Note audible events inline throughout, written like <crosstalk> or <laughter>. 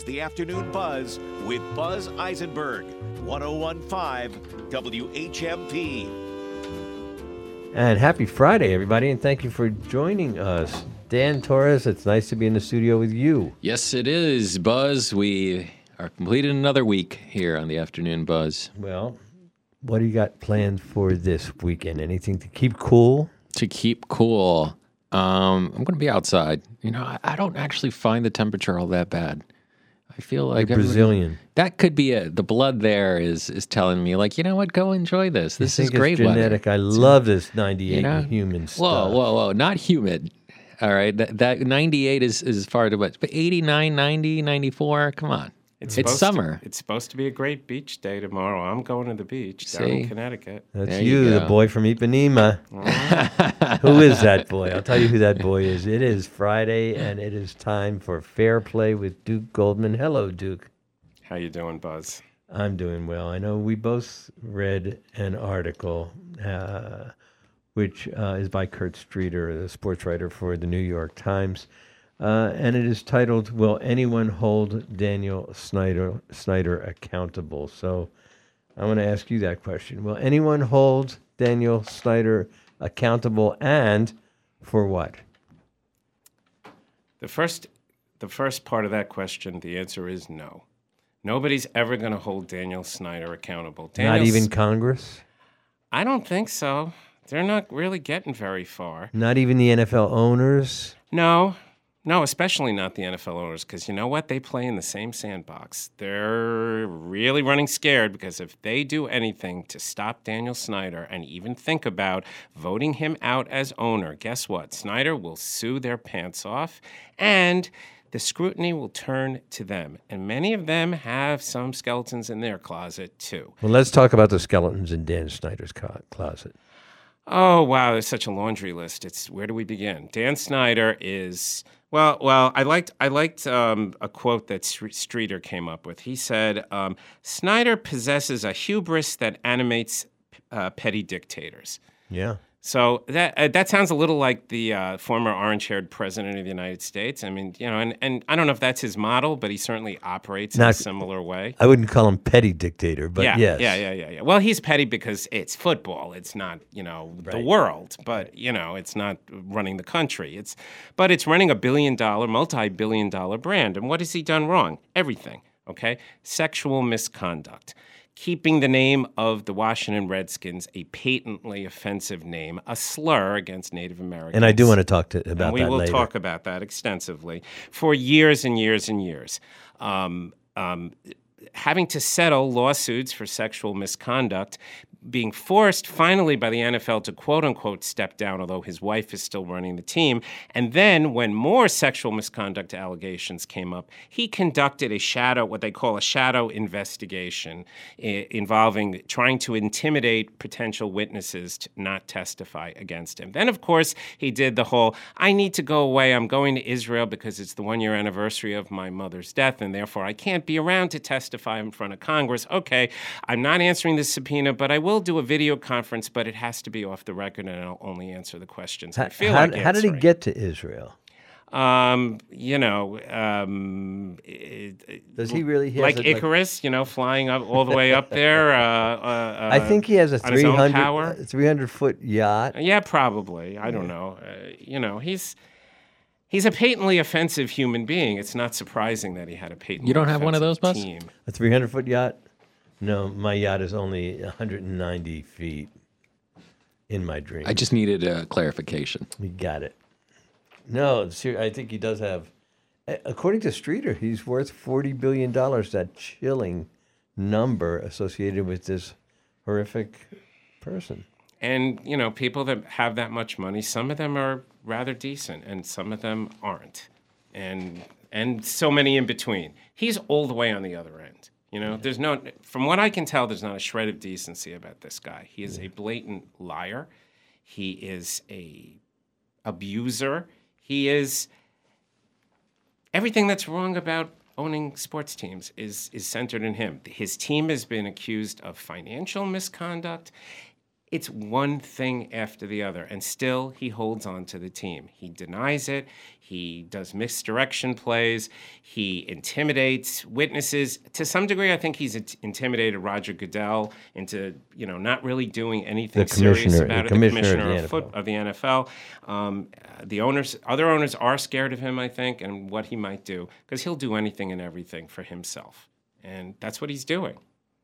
is the Afternoon Buzz with Buzz Eisenberg, 1015 WHMP. And happy Friday, everybody, and thank you for joining us. Dan Torres, it's nice to be in the studio with you. Yes, it is, Buzz. We are completed another week here on the Afternoon Buzz. Well, what do you got planned for this weekend? Anything to keep cool? To keep cool, um, I'm going to be outside. You know, I, I don't actually find the temperature all that bad. I feel like You're Brazilian. That could be it. The blood there is is telling me, like, you know what? Go enjoy this. This is great it's weather. genetic. I love this 98 you know? human stuff. Whoa, whoa, whoa! Not humid. All right, that, that 98 is is far too much. But 89, 90, 94. Come on, it's, supposed to- summer. it's supposed to be a great beach day tomorrow. I'm going to the beach down in Connecticut. That's There you, you the boy from Ipanema. <laughs> who is that boy? I'll tell you who that boy is. It is Friday, and it is time for Fair Play with Duke Goldman. Hello, Duke. How you doing, Buzz? I'm doing well. I know we both read an article, uh, which uh, is by Kurt Streeter, the sports writer for the New York Times, uh, and it is titled "Will Anyone Hold Daniel Snyder Snyder Accountable?" So, I want to ask you that question: Will anyone hold Daniel Snyder accountable, and for what? The first, the first part of that question, the answer is no. Nobody's ever going to hold Daniel Snyder accountable. Not even S- Congress. I don't think so. They're not really getting very far. Not even the NFL owners. No, no, especially not the NFL owners, because you know what? They play in the same sandbox. They're really running scared because if they do anything to stop Daniel Snyder and even think about voting him out as owner, guess what? Snyder will sue their pants off and the scrutiny will turn to them. And many of them have some skeletons in their closet, too. Well, let's talk about the skeletons in Dan Snyder's co- closet. Oh wow, there's such a laundry list. It's where do we begin? Dan Snyder is well. Well, I liked I liked um, a quote that Streeter came up with. He said, um, "Snyder possesses a hubris that animates uh, petty dictators." Yeah. So that uh, that sounds a little like the uh, former orange-haired president of the United States. I mean, you know, and, and I don't know if that's his model, but he certainly operates in a similar way. I wouldn't call him petty dictator, but yeah, yes. yeah, yeah, yeah, yeah. Well, he's petty because it's football. It's not, you know, the world. But you know, it's not running the country. It's, but it's running a billion-dollar, multi-billion-dollar brand. And what has he done wrong? Everything. Okay, sexual misconduct. Keeping the name of the Washington Redskins a patently offensive name, a slur against Native Americans. And I do want to talk to about that. And we that will later. talk about that extensively for years and years and years. Um, um, having to settle lawsuits for sexual misconduct, being forced finally by the NFL to quote unquote step down, although his wife is still running the team. And then when more sexual misconduct allegations came up, he conducted a shadow, what they call a shadow investigation i- involving trying to intimidate potential witnesses to not testify against him. Then, of course, he did the whole I need to go away. I'm going to Israel because it's the one year anniversary of my mother's death, and therefore I can't be around to testify in front of Congress. Okay, I'm not answering the subpoena, but I will do a video conference, but it has to be off the record, and I'll only answer the questions I How, feel how- like how did he get to Israel? Um, you know, um, it- it- Does he really? He like a- Icarus, you know, flying up all the way up there. Uh, uh, I think he has a on his own 300, power. uh, 300 foot yacht. Yeah, probably. I don't know. Uh, you know, he's he's a patently offensive human being. It's not surprising that he had a patently. You don't have one of those, offensive Buzz? Team. A 300 foot yacht? No, my yacht is only 190 feet in my dream. I just needed a clarification. We got it. No, ser- I think he does have. According to Streeter, he's worth forty billion dollars. That chilling number associated with this horrific person. And you know, people that have that much money, some of them are rather decent, and some of them aren't, and and so many in between. He's all the way on the other end. You know, there's no, from what I can tell, there's not a shred of decency about this guy. He is a blatant liar. He is a abuser. He is everything that's wrong about owning sports teams is is centered in him. His team has been accused of financial misconduct. It's one thing after the other, and still he holds on to the team. He denies it. He does misdirection plays. He intimidates witnesses. To some degree, I think he's int- intimidated Roger Goodell into, you know, not really doing anything The serious about the it. commissioner of the commissioner the of, foot, of the NFL. Um, the owners, other owners, are scared of him, I think, and what he might do because he'll do anything and everything for himself, and that's what he's doing.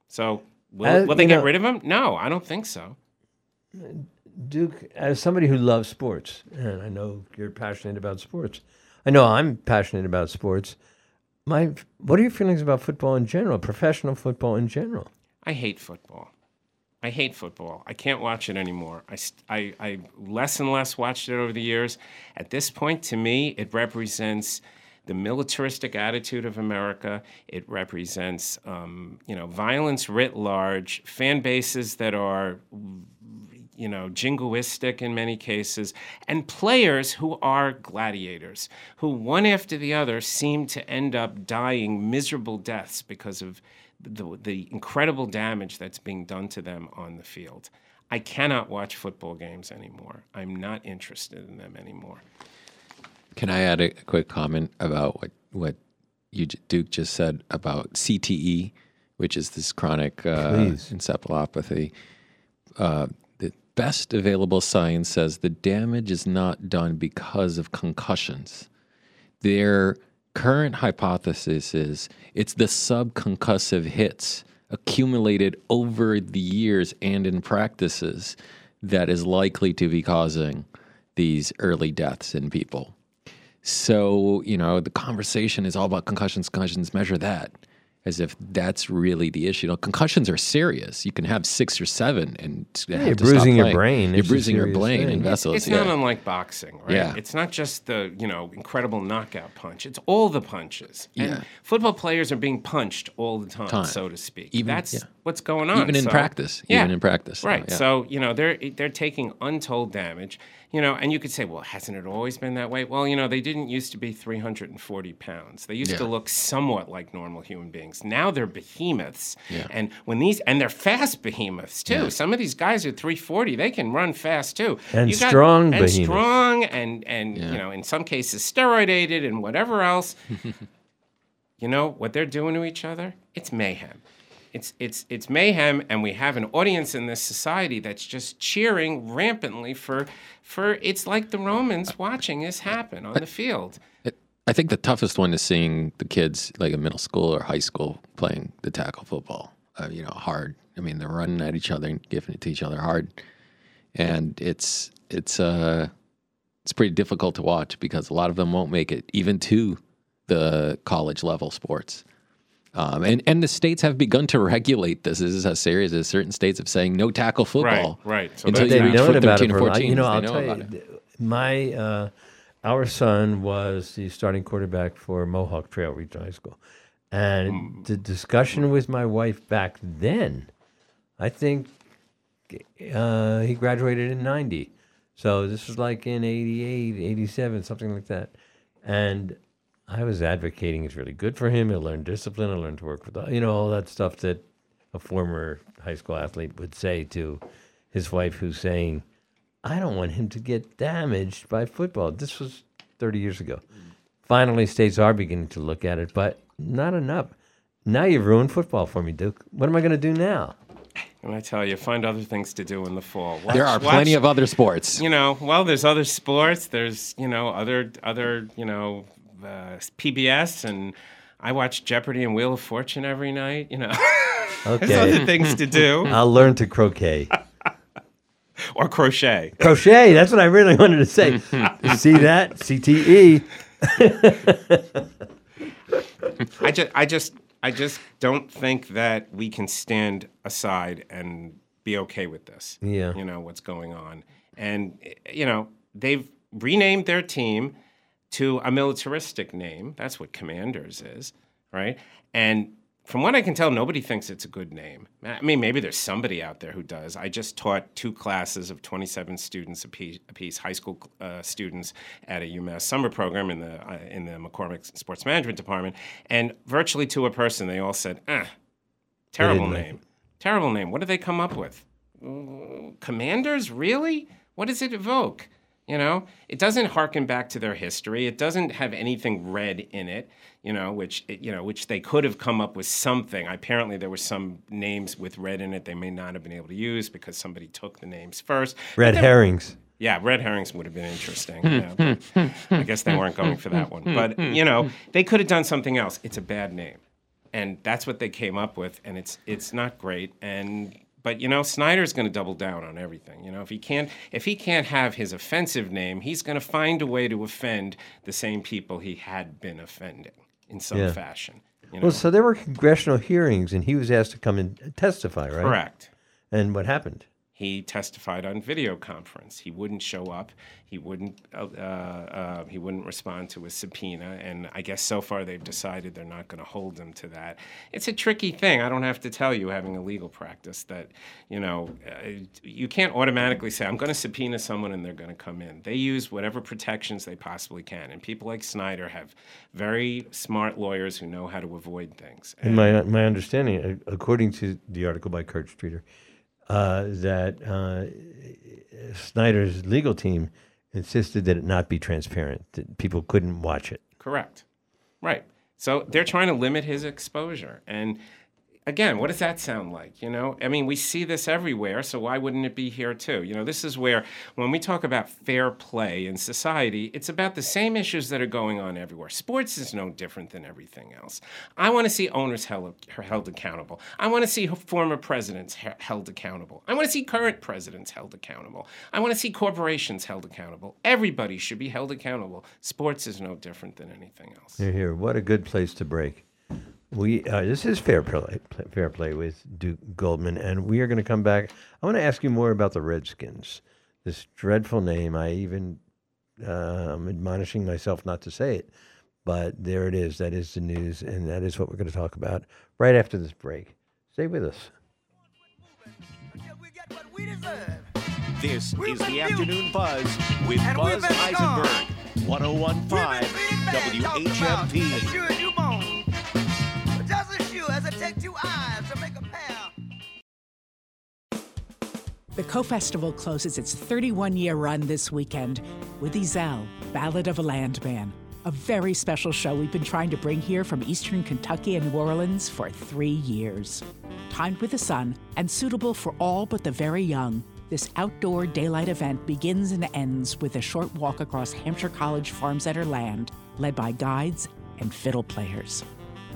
So, will, Uh, will they you get know- rid of him? No, I don't think so. Duke, as somebody who loves sports, and I know you're passionate about sports, I know I'm passionate about sports. My, what are your feelings about football in general, professional football in general? I hate football. I hate football. I can't watch it anymore. I, I, I less and less watched it over the years. At this point, to me, it represents the militaristic attitude of America. It represents, um, you know, violence writ large, fan bases that are you know, jingoistic in many cases, and players who are gladiators, who one after the other seem to end up dying miserable deaths because of the, the incredible damage that's being done to them on the field. I cannot watch football games anymore. I'm not interested in them anymore. Can I add a quick comment about what what you Duke just said about CTE, which is this chronic uh, encephalopathy? Uh, the best available science says the damage is not done because of concussions. Their current hypothesis is it's the subconcussive hits accumulated over the years and in practices that is likely to be causing these early deaths in people. So, you know, the conversation is all about concussions, concussions, measure that as if that's really the issue. You know, concussions are serious. You can have six or seven and have you're to stop bruising your brain. You're It's bruising your brain thing. and vessels. It's yeah. not unlike boxing, right? Yeah. It's not just the, you know, incredible knockout punch. It's all the punches. And Yeah. football players are being punched all the time, Time. so to speak. Even- That's yeah. what's going on. even in So- practice. Yeah. Even in practice. Right. Yeah. So, you know, they're they're taking untold damage. You know, and you could say, well, hasn't it always been that way? Well, you know, they didn't used to be 340 pounds. They used to look somewhat like normal human beings. Now they're behemoths. Yeah. And when these and they're fast behemoths too. Yeah. Some of these guys are 340. They can run fast too. And You got- strong and behemoths. strong and and Yeah. you know, in some cases steroidated and whatever else. <laughs> you know what they're doing to each other? It's mayhem. It's it's it's mayhem, and we have an audience in this society that's just cheering rampantly for for. It's like the Romans watching this happen on the field. I think the toughest one is seeing the kids, like in middle school or high school, playing the tackle football. Uh, you know, hard. I mean, they're running at each other and giving it to each other hard, and it's it's uh it's pretty difficult to watch because a lot of them won't make it even to the college level sports. Um, and and the states have begun to regulate this. This is as serious as certain states of saying no tackle football. right. So Until you They've reach known foot about 13 it or 14. You know, I'll know tell you, it. my uh, our son was the starting quarterback for Mohawk Trail Regional High School, and the discussion with my wife back then, I think uh, he graduated in '90, so this was like in '88, '87, something like that, and. I was advocating it's really good for him. He'll learn discipline. He'll learn to work with, you know, all that stuff that a former high school athlete would say to his wife, who's saying, I don't want him to get damaged by football. This was 30 years ago. Finally, states are beginning to look at it, but not enough. Now you've ruined football for me, Duke. What am I going to do now? And I tell you, find other things to do in the fall. Watch, There are plenty watch- of other sports. you know, well, there's other sports. There's you know other other you know uh, PBS, and I watch Jeopardy and Wheel of Fortune every night. You know, <laughs> there's other things to do <laughs> I'll learn to croquet. <laughs> or crochet. crochet, that's what I really wanted to say. See that? CTE. I just, I just, I just don't think that we can stand aside and be okay with this. Yeah. You know what's going on, and you know they've renamed their team to a militaristic name. That's what Commanders is, right? And from what I can tell, nobody thinks it's a good name. I mean, maybe there's somebody out there who does. I just taught two classes of 27 students apiece, apiece high school uh, students at a UMass summer program in the uh, in the McCormack Sports Management Department, and virtually to a person, they all said, "Ah, terrible name, terrible name. What did they come up with? commanders, really? What does it evoke? You know, it doesn't harken back to their history. It doesn't have anything red in it. You know, which you know, which they could have come up with something. Apparently, there were some names with red in it they may not have been able to use because somebody took the names first. Red herrings. Yeah, red herrings would have been interesting. Hmm. yeah, I guess they weren't going for that one. Hmm. But hmm. you know, they could have done something else. It's a bad name, and that's what they came up with, and it's it's not great. And but you know, Snyder's going to double down on everything. You know, if he can't if he can't have his offensive name, he's going to find a way to offend the same people he had been offending in some Yeah. fashion. You know? Well, so there were congressional hearings, and he was asked to come and testify, right? Correct. And what happened? He testified on video conference. He wouldn't show up. He wouldn't. Uh, uh, he wouldn't respond to a subpoena. And I guess so far they've decided they're not going to hold him to that. It's a tricky thing. I don't have to tell you, having a legal practice, that you know uh, you can't automatically say I'm going to subpoena someone and they're going to come in. They use whatever protections they possibly can. And people like Snyder have very smart lawyers who know how to avoid things. In my my understanding, uh, according to the article by Kurt Streeter, uh, that uh, Snyder's legal team insisted that it not be transparent, that people couldn't watch it. Correct. Right. So they're trying to limit his exposure. And again, what does that sound like? You know, I mean, we see this everywhere, so why wouldn't it be here too? You know, this is where when we talk about fair play in society, it's about the same issues that are going on everywhere. Sports is no different than everything else. I want to see owners held, held accountable. I want to see former presidents held accountable. I want to see current presidents held accountable. I want to see corporations held accountable. Everybody should be held accountable. Sports is no different than anything else. Here, here. What a good place to break. We uh, this is fair play, Pl- fair play with Duke Goldman, and we are going to come back. I want to ask you more about the Redskins. This dreadful name. I even uh, I'm admonishing myself not to say it, but there it is. That is the news, and that is what we're going to talk about right after this break. Stay with us. This We've is the. Afternoon Buzz with And we've Buzz been Eisenberg, gone. 1015 WHMP. Takes two eyes to make a pair. The Ko Festival closes its 31 year run this weekend with Ezel, Ballad of a Landman, a very special show we've been trying to bring here from eastern Kentucky and New Orleans for three years. Timed with the sun and suitable for all but the very young, this outdoor daylight event begins and ends with a short walk across Hampshire College Farm Center land, led by guides and fiddle players.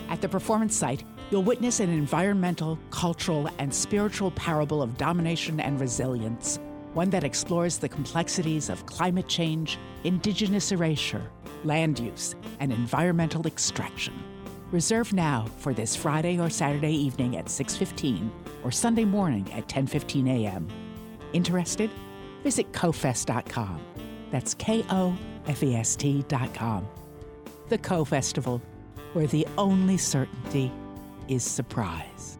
At the performance site, you'll witness an environmental, cultural, and spiritual parable of domination and resilience, one that explores the complexities of climate change, indigenous erasure, land use, and environmental extraction. Reserve now for this Friday or Saturday evening at 6:15 or Sunday morning at 10:15 a.m. Interested? Visit kofest.com. That's K O F E S T.com. The Ko Festival, where the only certainty is surprise.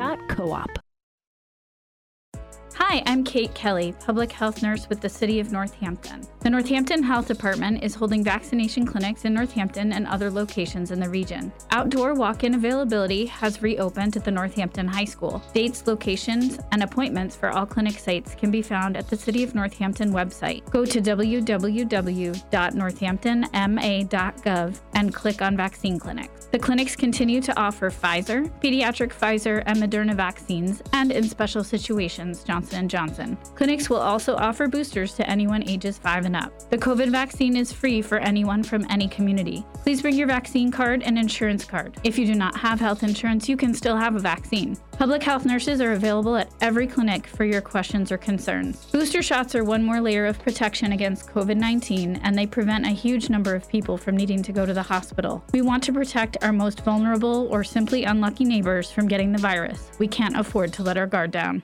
rivervalley.coop. Hi, I'm Kate Kelly, public health nurse with the City of Northampton. The Northampton Health Department is holding vaccination clinics in Northampton and other locations in the region. Outdoor walk in availability has reopened at the Northampton High School. Dates, locations, and appointments for all clinic sites can be found at the City of Northampton website. Go to www.northamptonma.gov and click on vaccine clinics. The clinics continue to offer Pfizer, pediatric Pfizer and Moderna vaccines, and in special situations, Johnson & Johnson. Clinics will also offer boosters to anyone ages 5 and and up. The COVID vaccine is free for anyone from any community. Please bring your vaccine card and insurance card. If you do not have health insurance, you can still have a vaccine. Public health nurses are available at every clinic for your questions or concerns. Booster shots are one more layer of protection against COVID 19, and they prevent a huge number of people from needing to go to the hospital. We want to protect our most vulnerable or simply unlucky neighbors from getting the virus. We can't afford to let our guard down.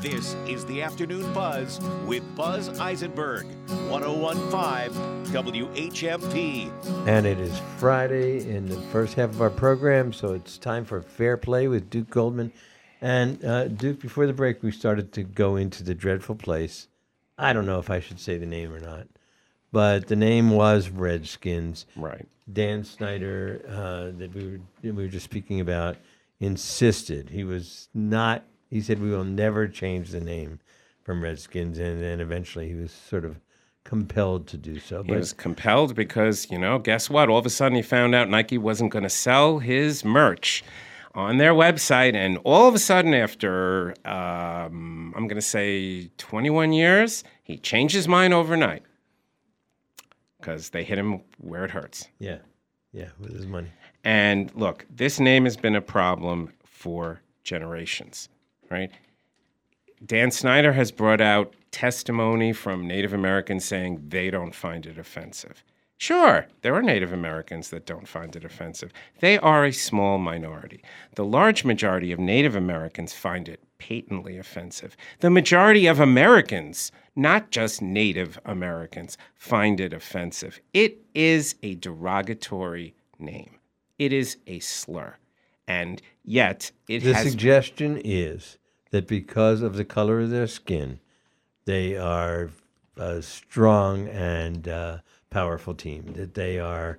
This is the Afternoon Buzz with Buzz Eisenberg, 1015 WHMP. And it is Friday in the first half of our program, so it's time for Fair Play with Duke Goldman. And uh, Duke, before the break, we started to go into the dreadful place. I don't know if I should say the name or not, but the name was Redskins. Right. Dan Snyder, uh, that we were we were just speaking about, insisted he was not. He said we will never change the name from Redskins, and then eventually he was sort of compelled to do so. He was compelled because, you know, guess what? All of a sudden he found out Nike wasn't going to sell his merch on their website. And all of a sudden, after, um, I'm going to say 21 years, he changed his mind overnight because they hit him where it hurts. yeah, yeah, with his money. And look, this name has been a problem for generations, right? Dan Snyder has brought out testimony from Native Americans saying they don't find it offensive. Sure, there are Native Americans that don't find it offensive. They are a small minority. The large majority of Native Americans find it patently offensive. The majority of Americans, not just Native Americans, find it offensive. It is a derogatory name, it is a slur. And yet, it The has. suggestion is that because of the color of their skin, they are a strong and uh, powerful team. That they are,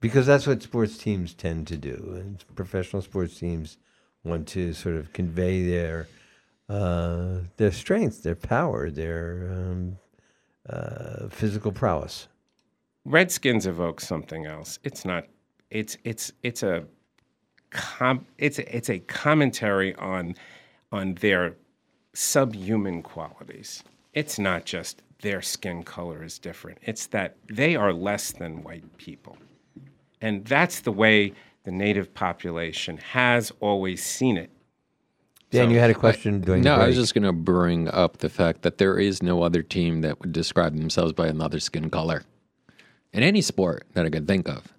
because that's what sports teams tend to do, and professional sports teams want to sort of convey their uh, their strength, their power, their um, uh, physical prowess. Redskins evoke something else. It's not. It's it's it's a com, it's a, it's a commentary on on their subhuman qualities. It's not just their skin color is different. It's that they are less than white people, and that's the way the native population has always seen it. Dan, you had a question during No, the I was just going to bring up the fact that there is no other team that would describe themselves by another skin color in any sport that I could think of.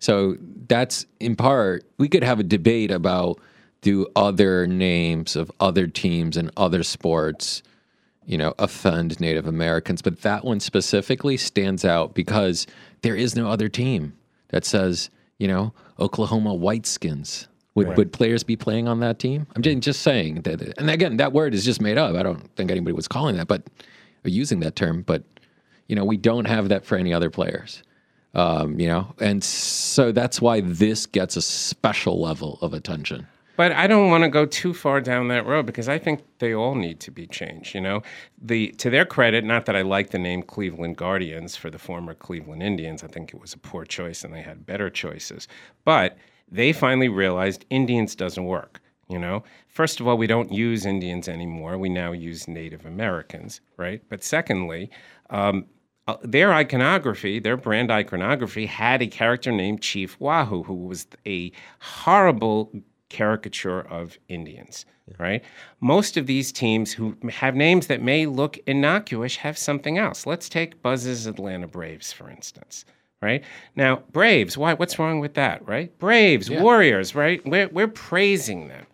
So that's in part, we could have a debate about do other names of other teams and other sports, you know, offend Native Americans. But that one specifically stands out because there is no other team that says, you know, Oklahoma Whiteskins. Would, would players be playing on that team? I'm just, just saying that. And again, that word is just made up. I don't think anybody was calling that, but or using that term. But you know, we don't have that for any other players. Um, you know, and so that's why this gets a special level of attention. But I don't want to go too far down that road because I think they all need to be changed. You know, the to their credit, not that I like the name Cleveland Guardians for the former Cleveland Indians. I think it was a poor choice, and they had better choices. But they finally realized Indians doesn't work. You know, first of all, we don't use Indians anymore. We now use Native Americans, right? But secondly, um, uh, their iconography, their brand iconography, had a character named Chief Wahoo, who was a horrible caricature of Indians, right? Most of these teams who have names that may look innocuous have something else. Let's take Buzz's Atlanta Braves, for instance. Right now, Braves. Why? What's wrong with that? Right? Braves, Warriors. Right? We're we're praising them.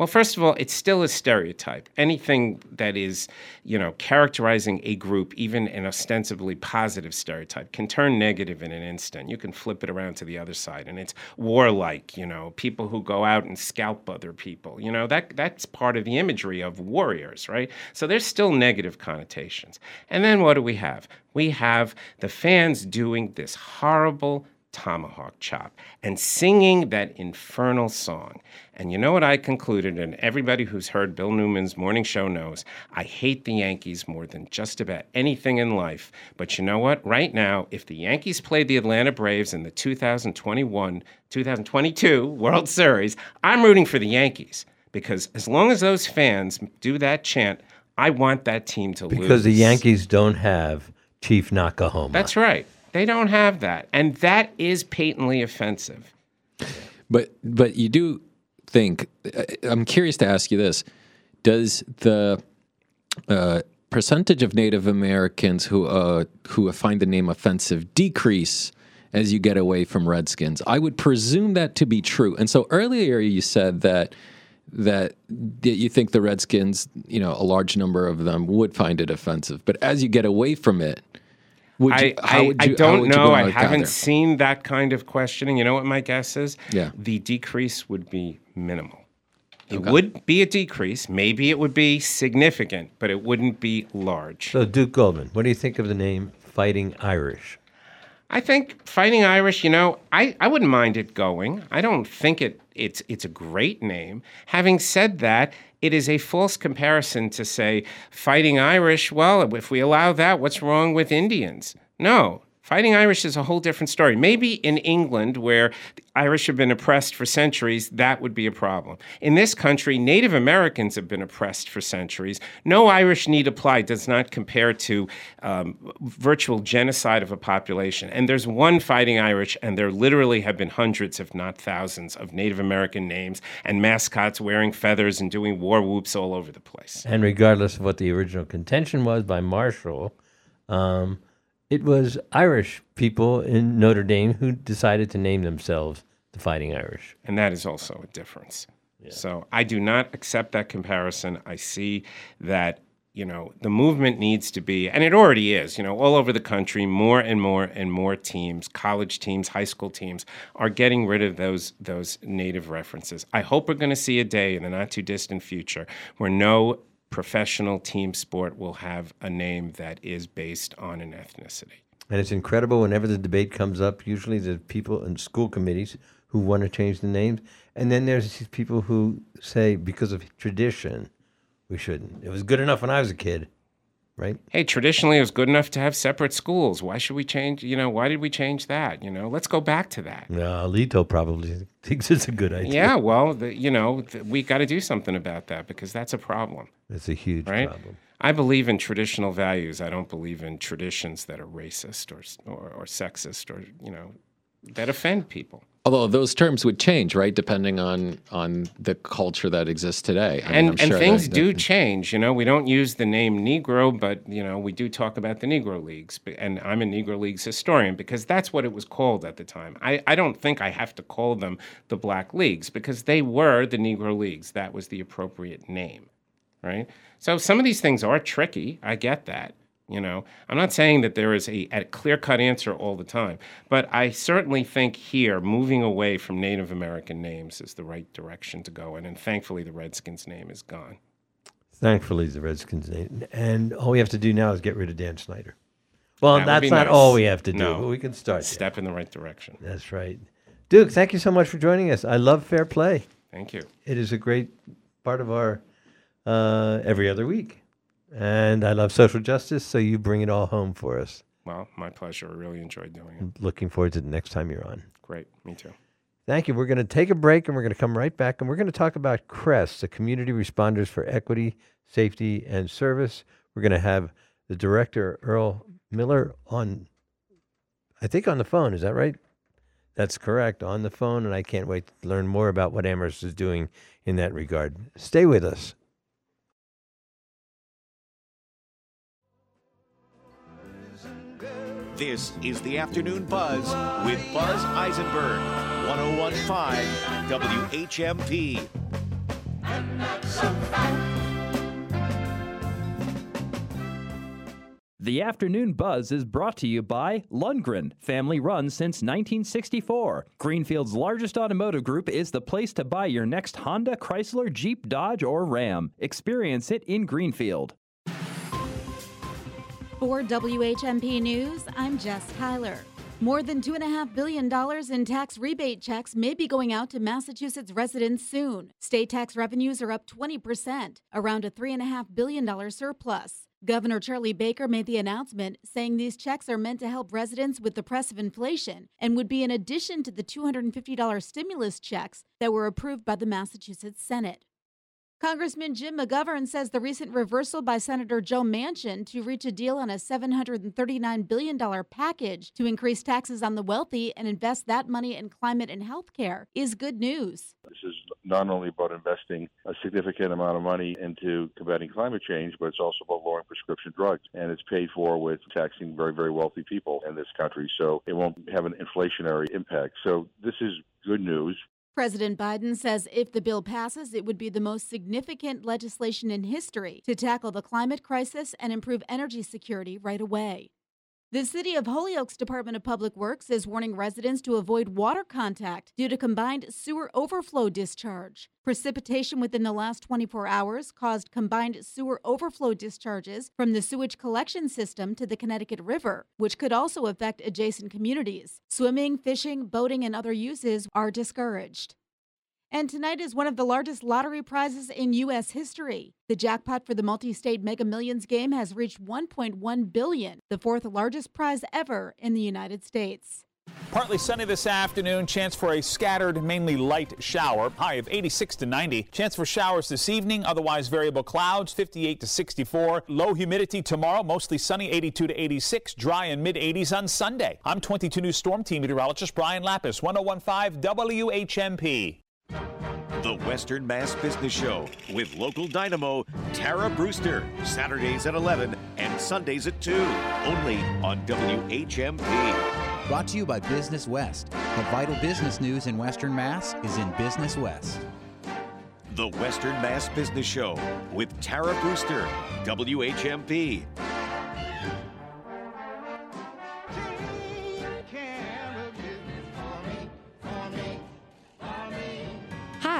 Well, first of all, it's still a stereotype. Anything that is, you know, characterizing a group, even an ostensibly positive stereotype, can turn negative in an instant. You can flip it around to the other side, and it's warlike. You know, people who go out and scalp other people. You know, that that's part of the imagery of warriors, right? So there's still negative connotations. And then what do we have? We have the fans doing this horrible tomahawk chop and singing that infernal song. And you know what I concluded, and everybody who's heard Bill Newman's morning show knows I hate the Yankees more than just about anything in life. But you know what? Right now, if the Yankees played the Atlanta Braves in the 2021 2022 World Series, I'm rooting for the Yankees because as long as those fans do that chant, I want that team to lose. Because the Yankees don't have Chief Noc-A-Homa. That's right. They don't have that. And that is patently offensive. But but you do think uh, I'm curious to ask you this: Does the uh, percentage of Native Americans who uh, who find the name offensive decrease as you get away from Redskins? I would presume that to be true. And so earlier you said that that that you think the Redskins, you know, a large number of them would find it offensive. But as you get away from it, would I, how I, would I you, how don't would you know. go I haven't gathering? seen that kind of questioning. You know what my guess is? Yeah. The decrease would be minimal. It would be a decrease. Maybe it would be significant, but it wouldn't be large. So, Duke Goldman, what do you think of the name Fighting Irish? I think Fighting Irish, you know, I, I wouldn't mind it going. I don't think it it's it's a great name. Having said that, it is a false comparison to say Fighting Irish, well, if we allow that, what's wrong with Indians? No. Fighting Irish is a whole different story. Maybe in England, where Irish have been oppressed for centuries, that would be a problem. In this country, Native Americans have been oppressed for centuries. No Irish need apply does not compare to um, virtual genocide of a population. And there's one Fighting Irish, and there literally have been hundreds, if not thousands, of Native American names and mascots wearing feathers and doing war whoops all over the place. And regardless of what the original contention was by Marshall, um, it was Irish people in Notre Dame who decided to name themselves the Fighting Irish. And that is also a difference. So I do not accept that comparison. I see that, you know, the movement needs to be, and it already is, you know, all over the country, more and more and more teams, college teams, high school teams, are getting rid of those those native references. I hope we're going to see a day in the not too distant future where no professional team sport will have a name that is based on an ethnicity. And it's incredible whenever the debate comes up, usually the people in school committees who want to change the names. And then there's these people who say, because of tradition, we shouldn't. It was good enough when I was a kid, right? Hey, traditionally it was good enough to have separate schools. Why should we change? You know, why did we change that? You know, let's go back to that. No, Alito probably <laughs> thinks it's a good idea. Yeah, well, the, you know, th- we got to do something about that because that's a problem, It's a huge right? problem. I believe in traditional values. I don't believe in traditions that are racist or, or or sexist or you know that offend people. Although those terms would change, right, depending on on the culture that exists today. I mean, and I'm and sure things that- do change. You know, we don't use the name Negro, but you know, we do talk about the Negro Leagues. And I'm a Negro Leagues historian because that's what it was called at the time. I, I don't think I have to call them the Black Leagues because they were the Negro Leagues. That was the appropriate name, right? So some of these things are tricky. I get that. You know, I'm not saying that there is a, a clear cut answer all the time, but I certainly think here moving away from Native American names is the right direction to go in. And thankfully, the Redskins name is gone. Thankfully, the Redskins name. And all we have to do now is get rid of Dan Snyder. Well, That that's not nice. all we have to do, No. but we can start. there. Step in the right direction. That's right. Duke, thank you so much for joining us. I love fair play. Thank you. It is a great part of our uh, every other week. And I love social justice, so you bring it all home for us. Well, my pleasure. I really enjoyed doing it. Looking forward to the next time you're on. Great. Me too. Thank you. We're going to take a break and we're going to come right back and we're going to talk about CRESS, the Community Responders for Equity, Safety, and Service. We're going to have the director, Earl Miller, on, I think, on the phone. Is that right? That's correct, on the phone. And I can't wait to learn more about what Amherst is doing in that regard. Stay with us. This is the Afternoon Buzz with Buzz Eisenberg, 1015 WHMP. The afternoon buzz is brought to you by Lundgren, family run since 1964. Greenfield's largest automotive group is the place to buy your next Honda, Chrysler, Jeep, Dodge, or Ram. Experience it in Greenfield. For WHMP News, I'm Jess Tyler. More than $2.5 billion in tax rebate checks may be going out to Massachusetts residents soon. State tax revenues are up 20%, around a $3.5 billion surplus. Governor Charlie Baker made the announcement saying these checks are meant to help residents with the press of inflation and would be in addition to the $250 stimulus checks that were approved by the Massachusetts Senate. Congressman Jim McGovern says the recent reversal by Senator Joe Manchin to reach a deal on a $739 billion package to increase taxes on the wealthy and invest that money in climate and health care is good news. This is not only about investing a significant amount of money into combating climate change, but it's also about lowering prescription drugs. And it's paid for with taxing very, very wealthy people in this country. So it won't have an inflationary impact. So this is good news. President Biden says if the bill passes, it would be the most significant legislation in history to tackle the climate crisis and improve energy security right away. The City of Holyoke's Department of Public Works is warning residents to avoid water contact due to combined sewer overflow discharge. Precipitation within the last 24 hours caused combined sewer overflow discharges from the sewage collection system to the Connecticut River, which could also affect adjacent communities. Swimming, fishing, boating, and other uses are discouraged. And tonight is one of the largest lottery prizes in U.S. history. The jackpot for the multi-state Mega Millions game has reached 1.1 billion, the fourth largest prize ever in the United States. Partly sunny this afternoon, chance for a scattered, mainly light shower. High of 86 to 90. Chance for showers this evening, otherwise variable clouds, 58 to 64. Low humidity tomorrow, mostly sunny, 82 to 86. Dry and mid 80s on Sunday. I'm 22 News Storm Team meteorologist Brian Lapis, 1015 WHMP. The Western Mass Business Show with local dynamo Tara Brewster. Saturdays at 11 and Sundays at 2. Only on WHMP. Brought to you by Business West. The vital business news in Western Mass is in Business West. The Western Mass Business Show with Tara Brewster. WHMP.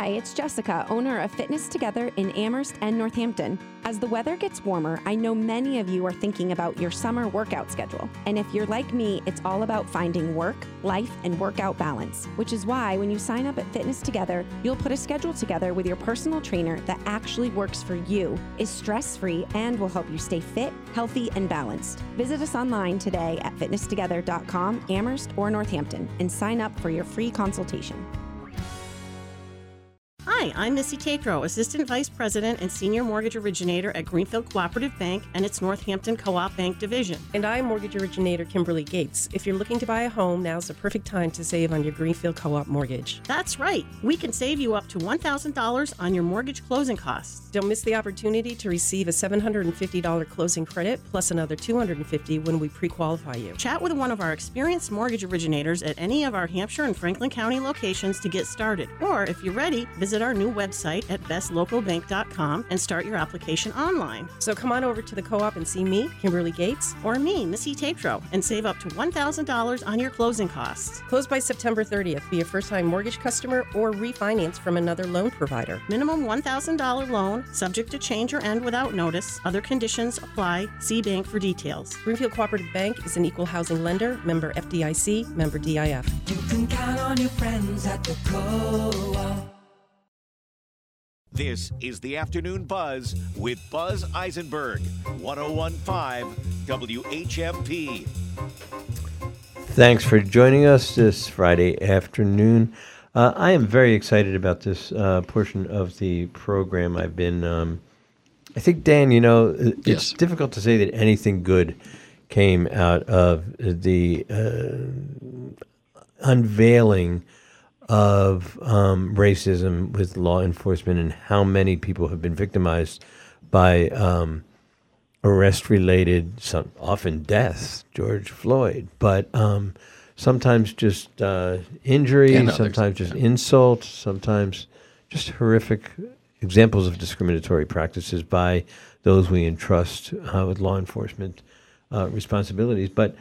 Hi, it's Jessica, owner of Fitness Together in Amherst and Northampton. As the weather gets warmer, I know many of you are thinking about your summer workout schedule. And if you're like me, it's all about finding work, life, and workout balance, which is why when you sign up at Fitness Together, you'll put a schedule together with your personal trainer that actually works for you, is stress free, and will help you stay fit, healthy, and balanced. Visit us online today at fitnesstogether.com, Amherst, or Northampton, and sign up for your free consultation. Hi, I'm Missy Tatro, Assistant Vice President and Senior Mortgage Originator at Greenfield Cooperative Bank and its Northampton Co op Bank Division. And I'm Mortgage Originator Kimberly Gates. If you're looking to buy a home, now's the perfect time to save on your Greenfield Co op mortgage. That's right. We can save you up to $1,000 on your mortgage closing costs. Don't miss the opportunity to receive a $750 closing credit plus another 250 when we pre qualify you. Chat with one of our experienced mortgage originators at any of our Hampshire and Franklin County locations to get started. Or if you're ready, visit our new website at bestlocalbank.com and start your application online. So come on over to the co op and see me, Kimberly Gates, or me, Missy Tatro, and save up to $1,000 on your closing costs. Close by September 30th. Be a first time mortgage customer or refinance from another loan provider. Minimum $1,000 loan, subject to change or end without notice. Other conditions apply. See bank for details. Greenfield Cooperative Bank is an equal housing lender, member FDIC, member DIF. You can count on your friends at the co op. This is the Afternoon Buzz with Buzz Eisenberg, 1015 WHMP. Thanks for joining us this Friday afternoon. Uh, I am very excited about this uh, portion of the program. I've been, um, I think, Dan, you know, it's Yes. difficult to say that anything good came out of the uh, unveiling of um, racism with law enforcement and how many people have been victimized by um, arrest related, often deaths, George Floyd, but um, sometimes just uh, injury, And others, sometimes just insult, sometimes just horrific examples of discriminatory practices by those we entrust uh, with law enforcement uh, responsibilities. But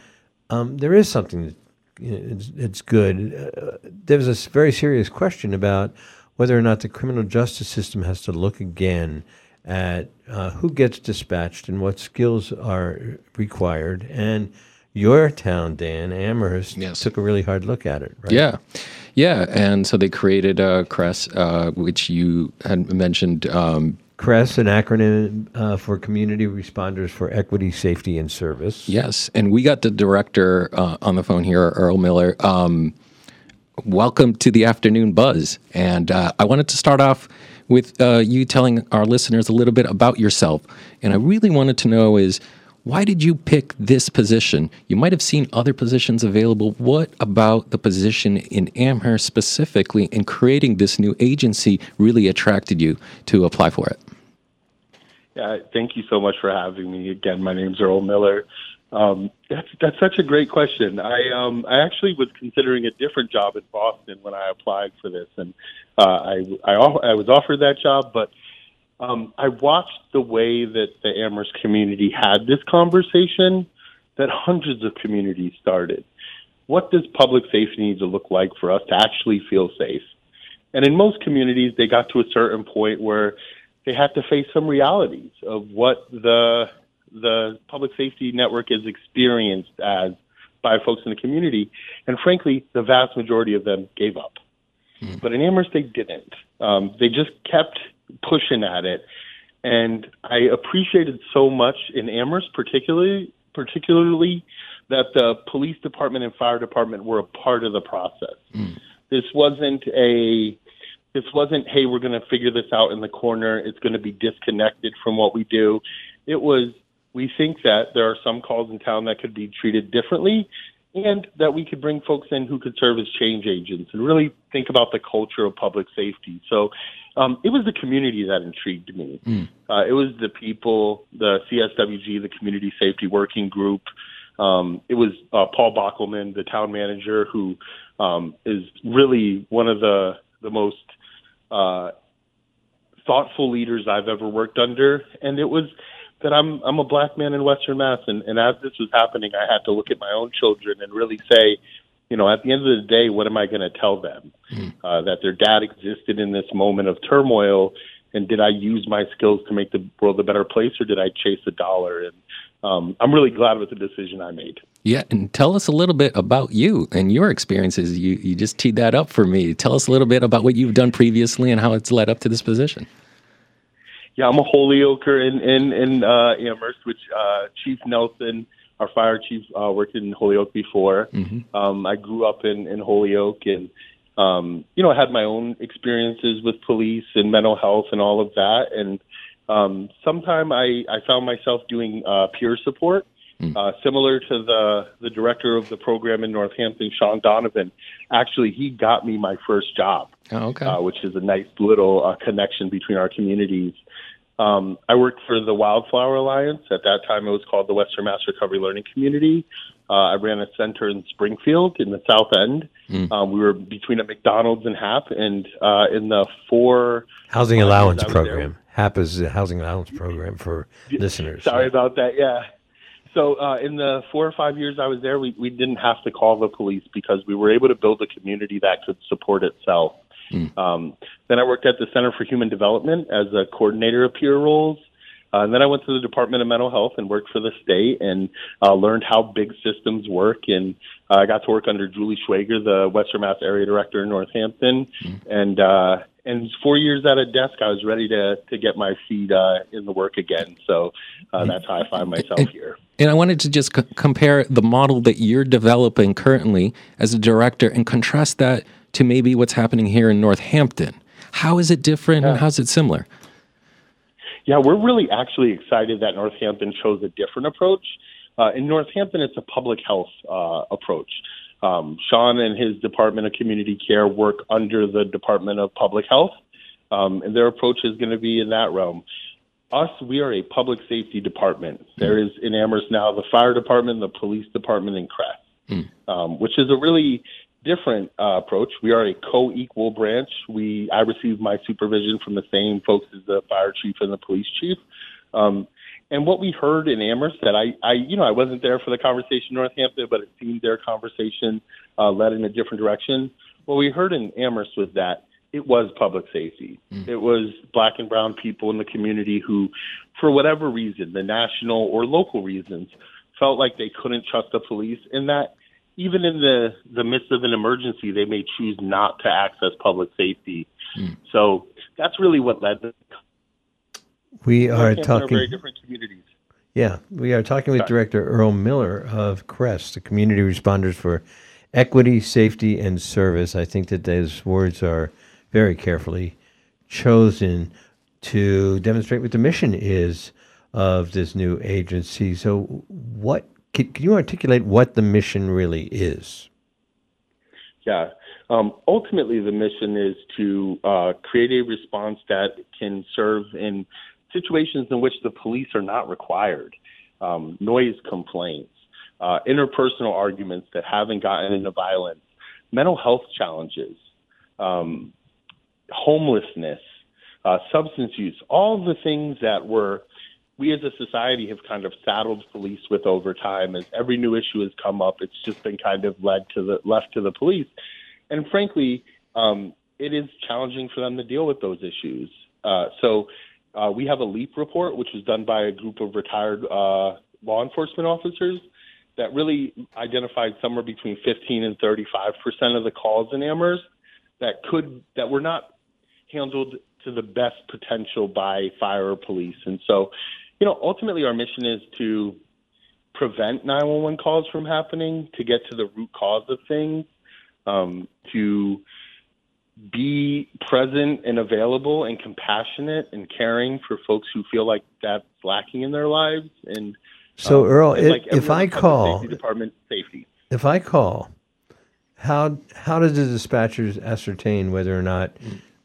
um, there is something that you know, it's, it's good. Uh, there was a very serious question about whether or not the criminal justice system has to look again at uh, who gets dispatched and what skills are required. And your town, Dan Amherst, took a really hard look at it. Right? Yeah, yeah, and so they created a CRESS, uh, which you had mentioned. Um, CRESS, an acronym uh, for Community Responders for Equity, Safety, and Service. Yes, and we got the director uh, on the phone here, Earl Miller. Um, welcome to the afternoon buzz, and uh, I wanted to start off with uh, you telling our listeners a little bit about yourself. And I really wanted to know is why did you pick this position? You might have seen other positions available. What about the position in Amherst specifically in creating this new agency really attracted you to apply for it? Yeah, thank you so much for having me again. My name's Earl Miller. Um, that's that's such a great question. I um, I actually was considering a different job in Boston when I applied for this, and uh, I I, I was offered that job, but um, I watched the way that the Amherst community had this conversation that hundreds of communities started. What does public safety need to look like for us to actually feel safe? And in most communities, they got to a certain point where they had to face some realities of what the the public safety network is experienced as by folks in the community. And frankly, the vast majority of them gave up. But in Amherst, they didn't. Um, they just kept pushing at it. And I appreciated so much in Amherst, particularly, particularly that the police department and fire department were a part of the process. This wasn't a this wasn't hey we're going to figure this out in the corner. It's going to be disconnected from what we do. It was we think that there are some calls in town that could be treated differently and that we could bring folks in who could serve as change agents and really think about the culture of public safety. So um, it was the community that intrigued me. Uh, it was the people, the CSWG, the Community Safety Working Group. Um, it was uh, Paul Bockelman, the town manager, who um, is really one of the the most uh, thoughtful leaders I've ever worked under. And it was that I'm I'm a black man in Western Mass, and, and as this was happening, I had to look at my own children and really say, you know, at the end of the day, what am I going to tell them? Uh, that their dad existed in this moment of turmoil, and did I use my skills to make the world a better place, or did I chase a dollar? And um, I'm really glad with the decision I made. Yeah, and tell us a little bit about you and your experiences. You you just teed that up for me. Tell us a little bit about what you've done previously and how it's led up to this position. Yeah, I'm a Holyoker in in, in uh, Amherst, which uh, Chief Nelson, our fire chief, uh, worked in Holyoke before. Um, I grew up in in Holyoke, and um, you know, I had my own experiences with police and mental health and all of that. And um, sometime I I found myself doing uh, peer support. Uh, similar to the the director of the program in Northampton, Sean Donovan, actually he got me my first job Oh, okay. uh, which is a nice little uh, connection between our communities. Um, I worked for the Wildflower Alliance. At that time, it was called the Western Mass Recovery Learning Community. Uh, I ran a center in Springfield in the South End. Um, we were between a McDonald's and HAP, and uh, in the four Housing allowance I was there- program. HAP is a housing allowance program for listeners. Sorry about that. Yeah. So uh, in the four or five years I was there, we, we didn't have to call the police because we were able to build a community that could support itself. Um, then I worked at the Center for Human Development as a coordinator of peer roles. Uh, and then I went to the Department of Mental Health and worked for the state and uh, learned how big systems work. And uh, I got to work under Julie Schwager, the Western Mass Area Director in Northampton. And uh, and four years at a desk, I was ready to to get my feet uh, in the work again. So uh, that's how I find myself here. And I wanted to just c- compare the model that you're developing currently as a director and contrast that to maybe what's happening here in Northampton. How is it different and how's it similar? Yeah, we're really actually excited that Northampton chose a different approach. Uh, in Northampton, it's a public health uh, approach. Um, Sean and his Department of Community Care work under the Department of Public Health, um, and their approach is going to be in that realm. Us, we are a public safety department. There is in Amherst now the fire department, the police department, and CRESS, um, which is a really different uh, approach. We are a co-equal branch. We I receive my supervision from the same folks as the fire chief and the police chief. Um, and what we heard in Amherst that I, I, you know, I wasn't there for the conversation in Northampton, but it seemed their conversation uh, led in a different direction. What we heard in Amherst was that it was public safety. It was black and brown people in the community who, for whatever reason, the national or local reasons, felt like they couldn't trust the police, and that even in the the midst of an emergency, they may choose not to access public safety. So that's really what led to We are talking. very different communities. Yeah, we are talking with Sorry. Director Earl Miller of CRESS, the Community Responders for Equity, Safety, and Service. I think that those words are very carefully chosen to demonstrate what the mission is of this new agency. So, what can, can you articulate what the mission really is? Yeah. Um, ultimately, the mission is to uh, create a response that can serve in situations in which the police are not required. Um, noise complaints, uh, interpersonal arguments that haven't gotten into violence, mental health challenges, um, homelessness, uh, substance use, all the things that were we as a society have kind of saddled police with over time. As every new issue has come up, it's just been kind of led to the left to the police, and frankly, um, it is challenging for them to deal with those issues. Uh, so. Uh, we have a LEAP report, which was done by a group of retired uh, law enforcement officers that really identified somewhere between 15 and 35 percent of the calls in Amherst that could that were not handled to the best potential by fire or police. And so, you know, ultimately our mission is to prevent 911 calls from happening, to get to the root cause of things, um, to be present and available and compassionate and caring for folks who feel like that's lacking in their lives. And So, um, Earl, and if- like if I call- safety department safety. If I call, how how does the dispatchers ascertain whether or not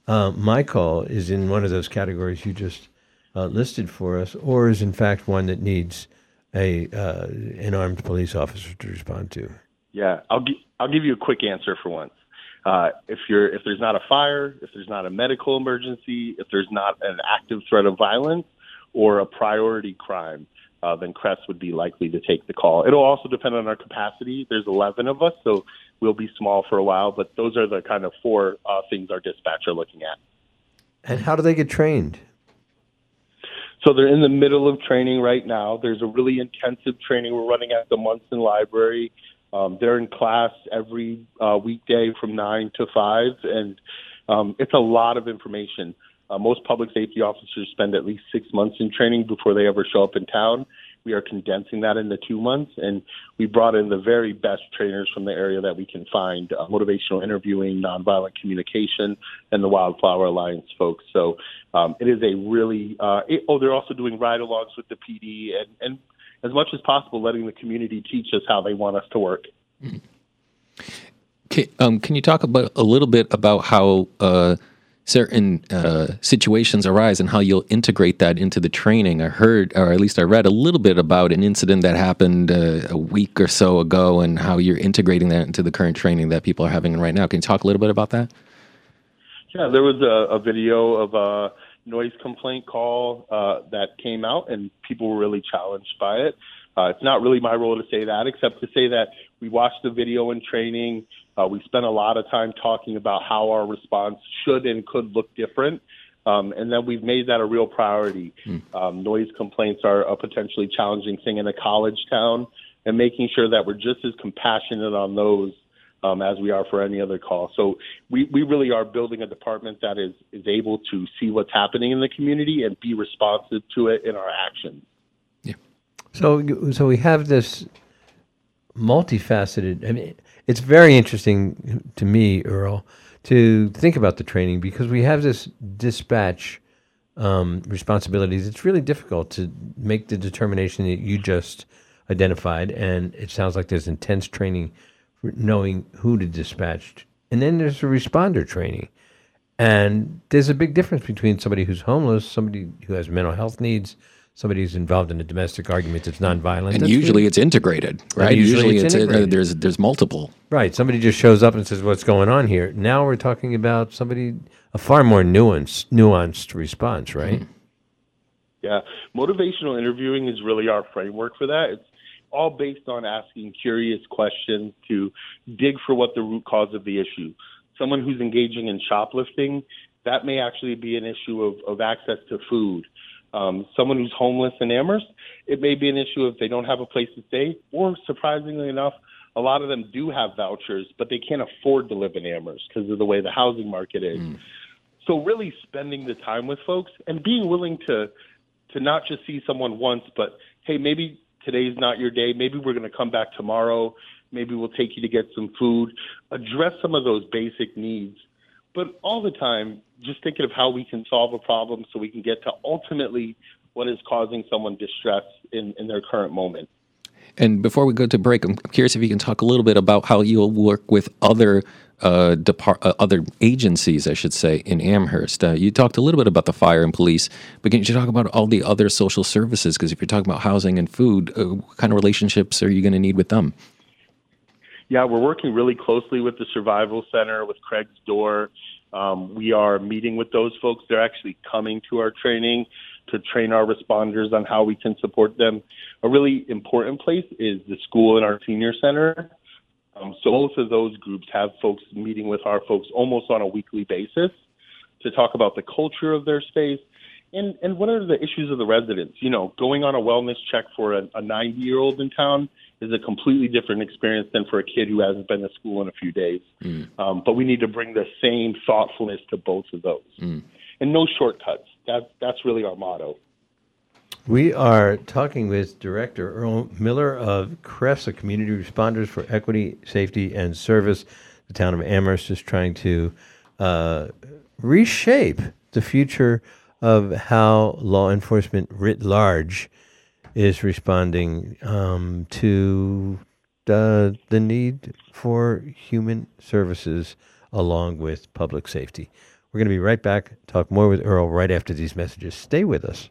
uh, my call is in one of those categories you just uh, listed for us, or is in fact one that needs a uh, an armed police officer to respond to? Yeah, I'll gi- I'll give you a quick answer for once. Uh, if you're if there's not a fire, if there's not a medical emergency, if there's not an active threat of violence or a priority crime, uh, then CRESS would be likely to take the call. It'll also depend on our capacity. There's 11 of us, so we'll be small for a while. But those are the kind of four uh, things our dispatch are looking at. And how do they get trained? So they're in the middle of training right now. There's a really intensive training we're running at the Munson Library. Um, they're in class every uh, weekday from nine to five, and um, it's a lot of information. Uh, most public safety officers spend at least six months in training before they ever show up in town. We are condensing that into two months, and we brought in the very best trainers from the area that we can find: uh, motivational interviewing, nonviolent communication, and the Wildflower Alliance folks. So um, it is a really uh, it, oh, they're also doing ride-alongs with the PD, and and as much as possible, letting the community teach us how they want us to work. Can, um, can you talk about a little bit about how uh, certain uh, situations arise and how you'll integrate that into the training? I heard, or at least I read a little bit about an incident that happened uh, a week or so ago, and how you're integrating that into the current training that people are having right now. Can you talk a little bit about that? Yeah, there was a, a video of a noise complaint call uh, that came out, and people were really challenged by it. Uh, it's not really my role to say that, except to say that we watched the video in training. Uh, we spent a lot of time talking about how our response should and could look different. Um, and then we've made that a real priority. Um, noise complaints are a potentially challenging thing in a college town, and making sure that we're just as compassionate on those um, as we are for any other call. So we, we really are building a department that is, is able to see what's happening in the community and be responsive to it in our actions. Yeah. So, so we have this multifaceted. I mean, it's very interesting to me, Earl, to think about the training because we have this dispatch um, responsibilities. It's really difficult to make the determination that you just identified, and it sounds like there's intense training for knowing who to dispatch, and then there's the responder training. And there's a big difference between somebody who's homeless, somebody who has mental health needs, somebody who's involved in a domestic argument that's nonviolent. And that's usually really- it's integrated, right? usually Usually, it's it's, uh, integrated. there's there's multiple. Right. Somebody just shows up and says, "What's going on here?" Now we're talking about somebody a far more nuanced, nuanced response, right? Yeah, motivational interviewing is really our framework for that. It's all based on asking curious questions to dig for what the root cause of the issue. Someone who's engaging in shoplifting, that may actually be an issue of, of access to food. Um, someone who's homeless in Amherst, it may be an issue if they don't have a place to stay, or surprisingly enough, a lot of them do have vouchers, but they can't afford to live in Amherst because of the way the housing market is. So really spending the time with folks and being willing to to not just see someone once, but hey, maybe today's not your day. Maybe we're going to come back tomorrow. Maybe we'll take you to get some food. Address some of those basic needs, but all the time just thinking of how we can solve a problem so we can get to ultimately what is causing someone distress in, in their current moment. And before we go to break, I'm curious if you can talk a little bit about how you'll work with other uh, depart, uh, other agencies, I should say, in Amherst. Uh, you talked a little bit about the fire and police, but can you talk about all the other social services? Because if you're talking about housing and food, uh, what kind of relationships are you going to need with them? Yeah, we're working really closely with the Survival Center, with Craig's Door. Um, we are meeting with those folks. They're actually coming to our training to train our responders on how we can support them. A really important place is the school and our senior center. Um, so both of those groups have folks meeting with our folks almost on a weekly basis to talk about the culture of their space and, and what are the issues of the residents. You know, going on a wellness check for a 90 year old in town is a completely different experience than for a kid who hasn't been to school in a few days. Um, but we need to bring the same thoughtfulness to both of those, and no shortcuts. That's that's really our motto. We are talking with Director Earl Miller of CRESS, a Community Responders for Equity, Safety, and Service. The town of Amherst is trying to uh, reshape the future of how law enforcement writ large is responding um, to the need for human services along with public safety. We're going to be right back. Talk more with Earl right after these messages. Stay with us.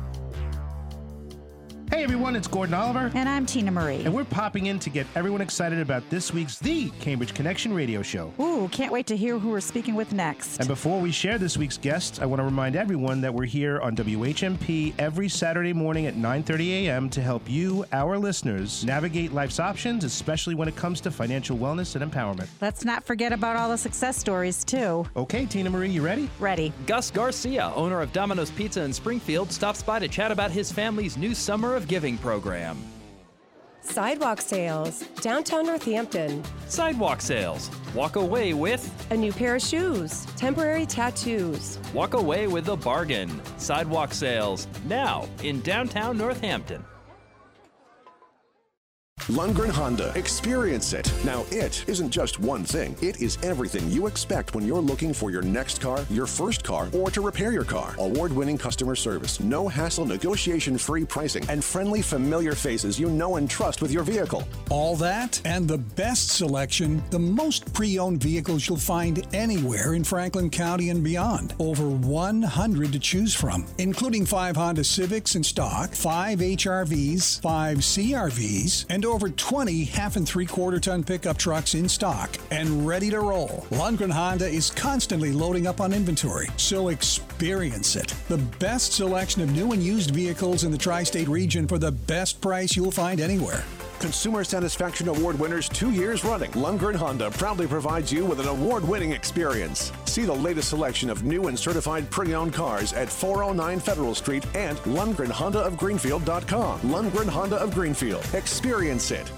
Hey everyone, it's Gordon Oliver. And I'm Tina Marie. And we're popping in to get everyone excited about this week's The Cambridge Connection radio show. Ooh, can't wait to hear who we're speaking with next. And before we share this week's guests, I want to remind everyone that we're here on WHMP every Saturday morning at 9:30 a.m. to help you, our listeners, navigate life's options, especially when it comes to financial wellness and empowerment. Let's not forget about all the success stories, too. Okay, Tina Marie, you ready? Ready. Gus Garcia, owner of Domino's Pizza in Springfield, stops by to chat about his family's new Summer of Giving program. Sidewalk sales, downtown Northampton. Sidewalk sales. Walk away with a new pair of shoes, temporary tattoos. Walk away with a bargain. Sidewalk sales now in downtown Northampton. Lundgren Honda. Experience it. Now, it isn't just one thing, it is everything you expect when you're looking for your next car, your first car, or to repair your car. Award winning customer service, no hassle, negotiation free pricing, and friendly, familiar faces you know and trust with your vehicle. All that and the best selection, the most pre owned vehicles you'll find anywhere in Franklin County and beyond. Over 100 to choose from, including five Honda Civics in stock, five HRVs, five CRVs, and over 20 half and three quarter ton pickup trucks in stock and ready to roll. Lundgren Honda is constantly loading up on inventory, so experience it. The best selection of new and used vehicles in the tri state region for the best price you'll find anywhere. Consumer Satisfaction Award winners two years running. Lundgren Honda proudly provides you with an award winning experience. See the latest selection of new and certified pre owned cars at 409 Federal Street and Lundgren Honda of Greenfield.com. Lundgren Honda of Greenfield. Experience it.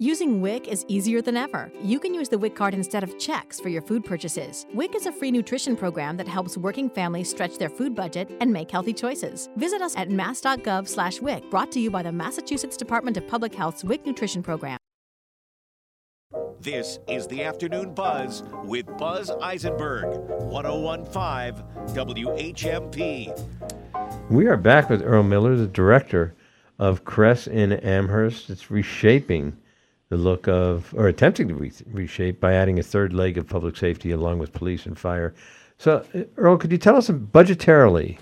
Using WIC is easier than ever. You can use the WIC card instead of checks for your food purchases. WIC is a free nutrition program that helps working families stretch their food budget and make healthy choices. Visit us at mass.gov slash WIC, brought to you by the Massachusetts Department of Public Health's WIC nutrition program. This is the Afternoon Buzz with Buzz Eisenberg, 1015 WHMP. We are back with Earl Miller, the director of CRESS in Amherst. It's reshaping the look of, or attempting to re- reshape by adding a third leg of public safety along with police and fire. So, uh, Earl, could you tell us budgetarily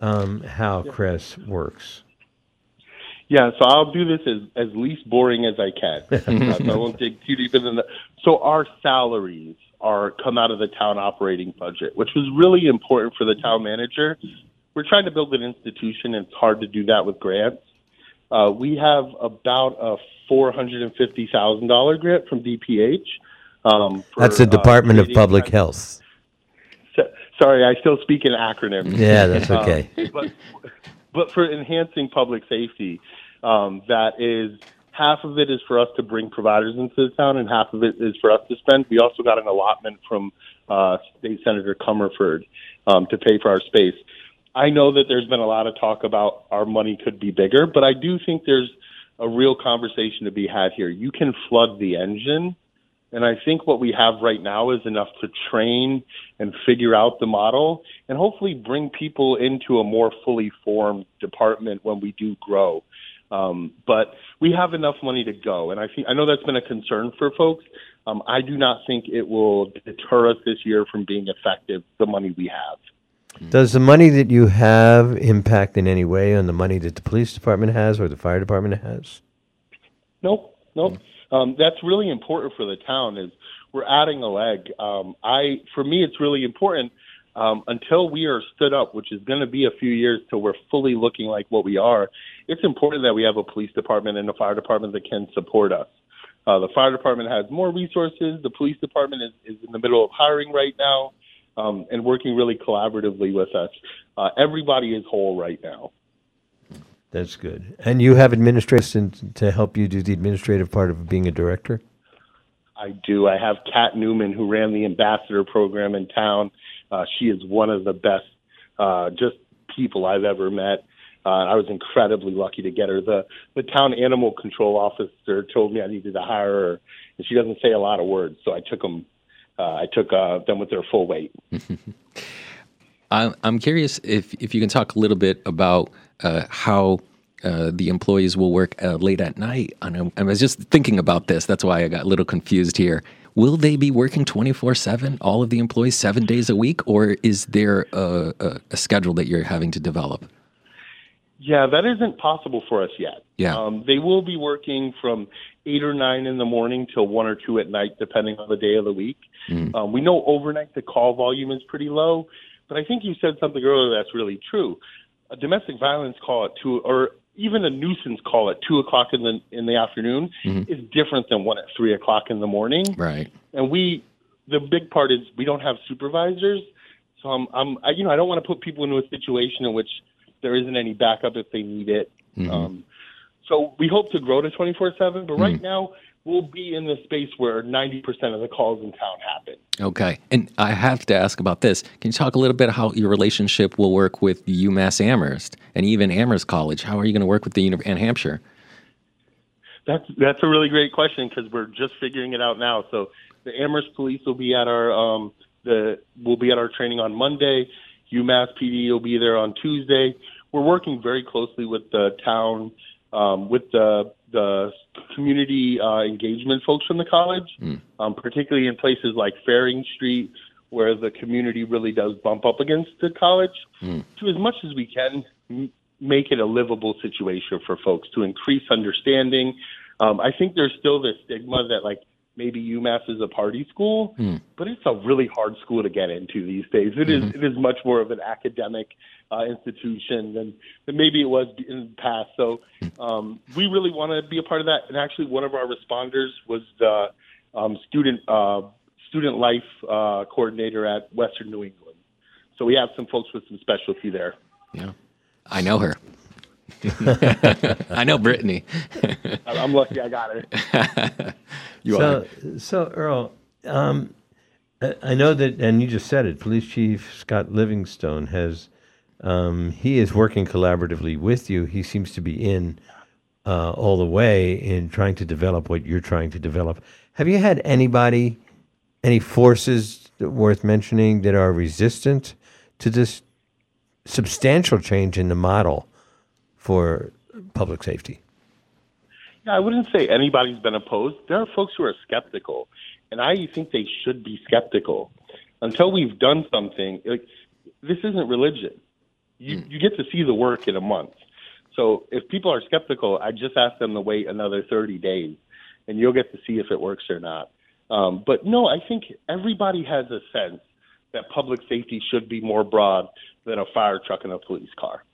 um, how CRESS works? Yeah, so I'll do this as, as least boring as I can. uh, <laughs> so I won't dig too deep into the. So our salaries are come out of the town operating budget, which was really important for the town manager. We're trying to build an institution, and it's hard to do that with grants. Uh, we have about a four hundred and fifty thousand dollar grant from DPH. Um, for, That's the uh, Department of creating- Public Health. So- Sorry, I still speak in acronyms. Yeah, that's Um, okay. but, but for enhancing public safety, um, that is half of it is for us to bring providers into the town, and half of it is for us to spend. We also got an allotment from uh, State Senator Comerford um, to pay for our space. I know that there's been a lot of talk about our money could be bigger, but I do think there's a real conversation to be had here. You can flood the engine, and I think what we have right now is enough to train and figure out the model and hopefully bring people into a more fully formed department when we do grow. Um, but we have enough money to go, and I think I know that's been a concern for folks. Um, I do not think it will deter us this year from being effective. The money we have. Does the money that you have impact in any way on the money that the police department has or the fire department has? No, no. Um, that's really important for the town. Is we're adding a leg. Um, I, for me, it's really important um, until we are stood up, which is going to be a few years till we're fully looking like what we are. It's important that we have a police department and a fire department that can support us. Uh, the fire department has more resources. The police department is, is in the middle of hiring right now um, and working really collaboratively with us. Uh, everybody is whole right now. That's good. And you have administration to help you do the administrative part of being a director? I do. I have Kat Newman, who ran the ambassador program in town. Uh, she is one of the best, uh, just people I've ever met. Uh, I was incredibly lucky to get her. The the town animal control officer told me I needed to hire her, and she doesn't say a lot of words, so I took them. Uh, I took uh, them with their full weight. <laughs> I'm I'm curious if if you can talk a little bit about uh, how uh, the employees will work uh, late at night. I, know, I was just thinking about this. That's why I got a little confused here. Will they be working 24 7, all of the employees, seven days a week, or is there a, a, a schedule that you're having to develop? Yeah, that isn't possible for us yet. Yeah. Um, they will be working from eight or nine in the morning till one or two at night, depending on the day of the week. Mm. Um, we know overnight the call volume is pretty low, but I think you said something earlier that's really true. A domestic violence call at two, or even a nuisance call at two o'clock in the in the afternoon, Mhm. is different than one at three o'clock in the morning. Right. And we, the big part is we don't have supervisors, so I'm, I'm, I, you know, I don't want to put people into a situation in which there isn't any backup if they need it. Mhm. Um, so we hope to grow to 24/7, but right now we'll be in the space where 90% of the calls in town happen. Okay. And I have to ask about this. Can you talk a little bit how your relationship will work with UMass Amherst and even Amherst College? How are you going to work with the University of Hampshire? That's that's a really great question because we're just figuring it out now. So the Amherst Police will be at our um, the will be at our training on Monday. UMass PD will be there on Tuesday. We're working very closely with the town, um, with the the community uh, engagement folks from the college, um, particularly in places like Fearing Street, where the community really does bump up against the college to as much as we can m- make it a livable situation for folks to increase understanding. Um, I think there's still this stigma that like maybe UMass is a party school, but it's a really hard school to get into these days. It is Mhm. it is much more of an academic uh, institution than, than maybe it was in the past. So um, we really want to be a part of that. And actually, one of our responders was the um, student uh, student life uh, coordinator at Western New England. So we have some folks with some specialty there. Yeah. I know her. <laughs> <laughs> I know Brittany. I- I'm lucky I got her. <laughs> You so, so Earl, um, I I know that, and you just said it. Police Chief Scott Livingstone has, um, he is working collaboratively with you. He seems to be in uh, all the way in trying to develop what you're trying to develop. Have you had anybody, any forces worth mentioning that are resistant to this substantial change in the model for public safety? Yeah, I wouldn't say anybody's been opposed. There are folks who are skeptical, and I think they should be skeptical until we've done something. Like this isn't religion. You you get to see the work in a month. So if people are skeptical, I just ask them to wait another 30 days, and you'll get to see if it works or not. Um, but no, I think everybody has a sense that public safety should be more broad than a fire truck and a police car.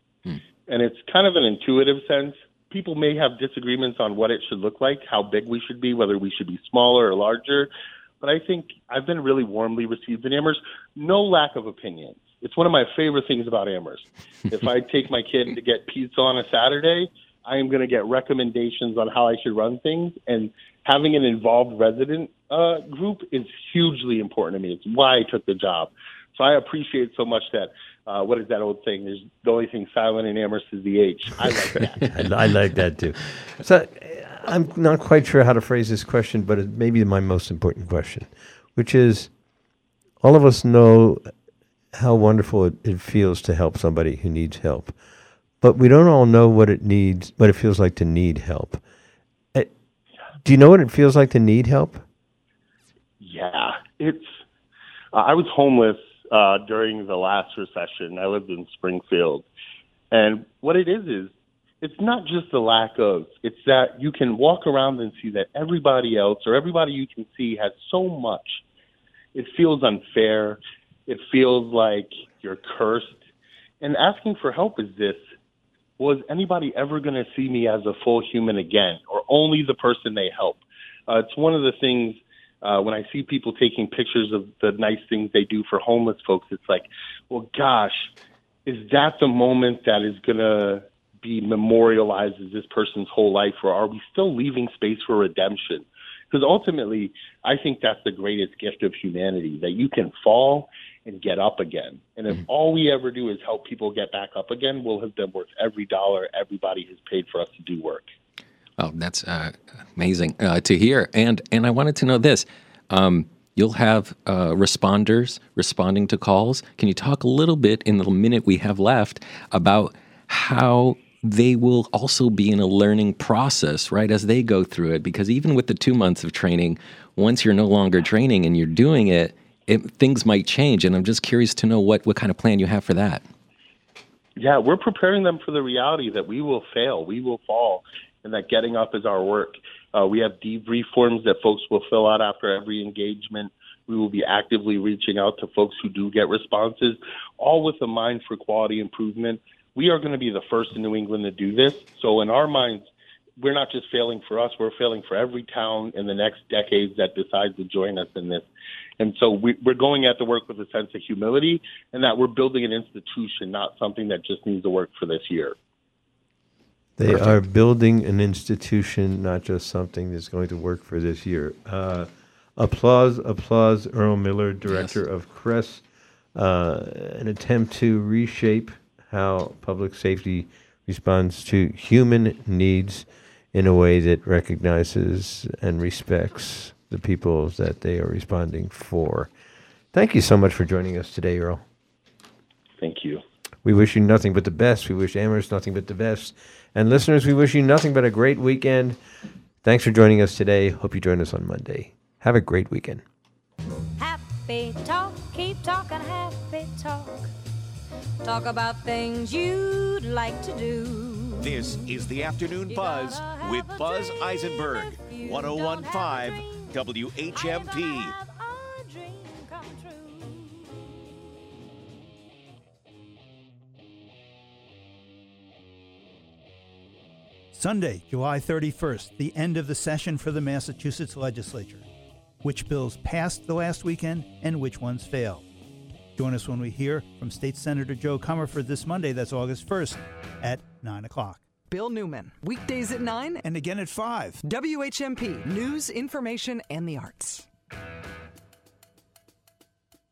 And it's kind of an intuitive sense. People may have disagreements on what it should look like, how big we should be, whether we should be smaller or larger. But I think I've been really warmly received in Amherst. No lack of opinions. It's one of my favorite things about Amherst. if I take my kid to get pizza on a Saturday, I am going to get recommendations on how I should run things. And having an involved resident uh, group is hugely important to me. It's why I took the job. So I appreciate so much that. Uh, what is that old saying? There's the only thing silent in Amherst is the H. I like that. <laughs> I, I like that too. So I'm not quite sure how to phrase this question, but it may be my most important question, which is all of us know how wonderful it, it feels to help somebody who needs help, but we don't all know what it needs, what it feels like to need help. Eh, Do you know what it feels like to need help? Yeah, it's. I was homeless uh, during the last recession. I lived in Springfield, and what it is is it's not just the lack of. It's that you can walk around and see that everybody else or everybody you can see has so much. It feels unfair. It feels like you're cursed. And asking for help is this. Was anybody ever going to see me as a full human again, or only the person they help? Uh, it's one of the things uh, when I see people taking pictures of the nice things they do for homeless folks. It's like, well, gosh, is that the moment that is going to be memorialized as this person's whole life, or are we still leaving space for redemption? Because ultimately, I think that's the greatest gift of humanity that you can fall and get up again. And if all we ever do is help people get back up again, we'll have been worth every dollar everybody has paid for us to do work. Oh, that's uh, amazing uh, to hear. And and I wanted to know this. Um, you'll have uh, responders responding to calls. Can you talk a little bit in the minute we have left about how they will also be in a learning process, right, as they go through it? Because even with the two months of training, once you're no longer training and you're doing it, it things might change. And I'm just curious to know what, what kind of plan you have for that. Yeah, we're preparing them for the reality that we will fail, we will fall, and that getting up is our work. Uh, we have debrief forms that folks will fill out after every engagement. We will be actively reaching out to folks who do get responses, all with a mind for quality improvement. We are going to be the first in New England to do this. So, in our minds, we're not just failing for us, we're failing for every town in the next decades that decides to join us in this. And so we, we're going at the work with a sense of humility and that we're building an institution, not something that just needs to work for this year. They are building an institution, not just something that's going to work for this year. Uh, applause, applause, Earl Miller, director of CRESS, uh, an attempt to reshape how public safety responds to human needs in a way that recognizes and respects the people that they are responding for. Thank you so much for joining us today, Earl. Thank you. We wish you nothing but the best. We wish Amherst nothing but the best. And listeners, we wish you nothing but a great weekend. Thanks for joining us today. Hope you join us on Monday. Have a great weekend. Happy talk, keep talking happy talk. Talk about things you'd like to do. This is the Afternoon Buzz with Buzz Eisenberg, 1015 WHMP. Sunday, July 31st, the end of the session for the Massachusetts legislature. Which bills passed the last weekend and which ones failed? Join us when we hear from State Senator Jo Comerford this Monday, that's August 1st, at 9 o'clock. Bill Newman, weekdays at 9 and again at 5. WHMP, news, information, and the arts.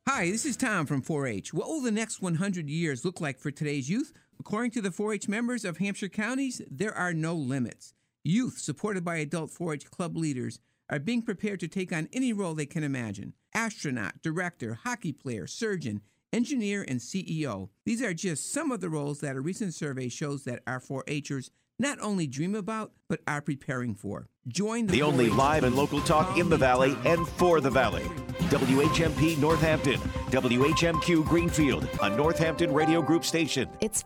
Hi, this is Tom from 4 H. What will the next 100 years look like for today's youth? According to the 4 H members of Hampshire counties, there are no limits. Youth, supported by adult 4 H club leaders, are being prepared to take on any role they can imagine astronaut, director, hockey player, surgeon, engineer, and CEO. These are just some of the roles that a recent survey shows that our 4 Hers not only dream about, but are preparing for. Join the, The only live and local talk in the Valley and for the Valley. WHMP Northampton, WHMQ Greenfield, a Northampton Radio Group station. It's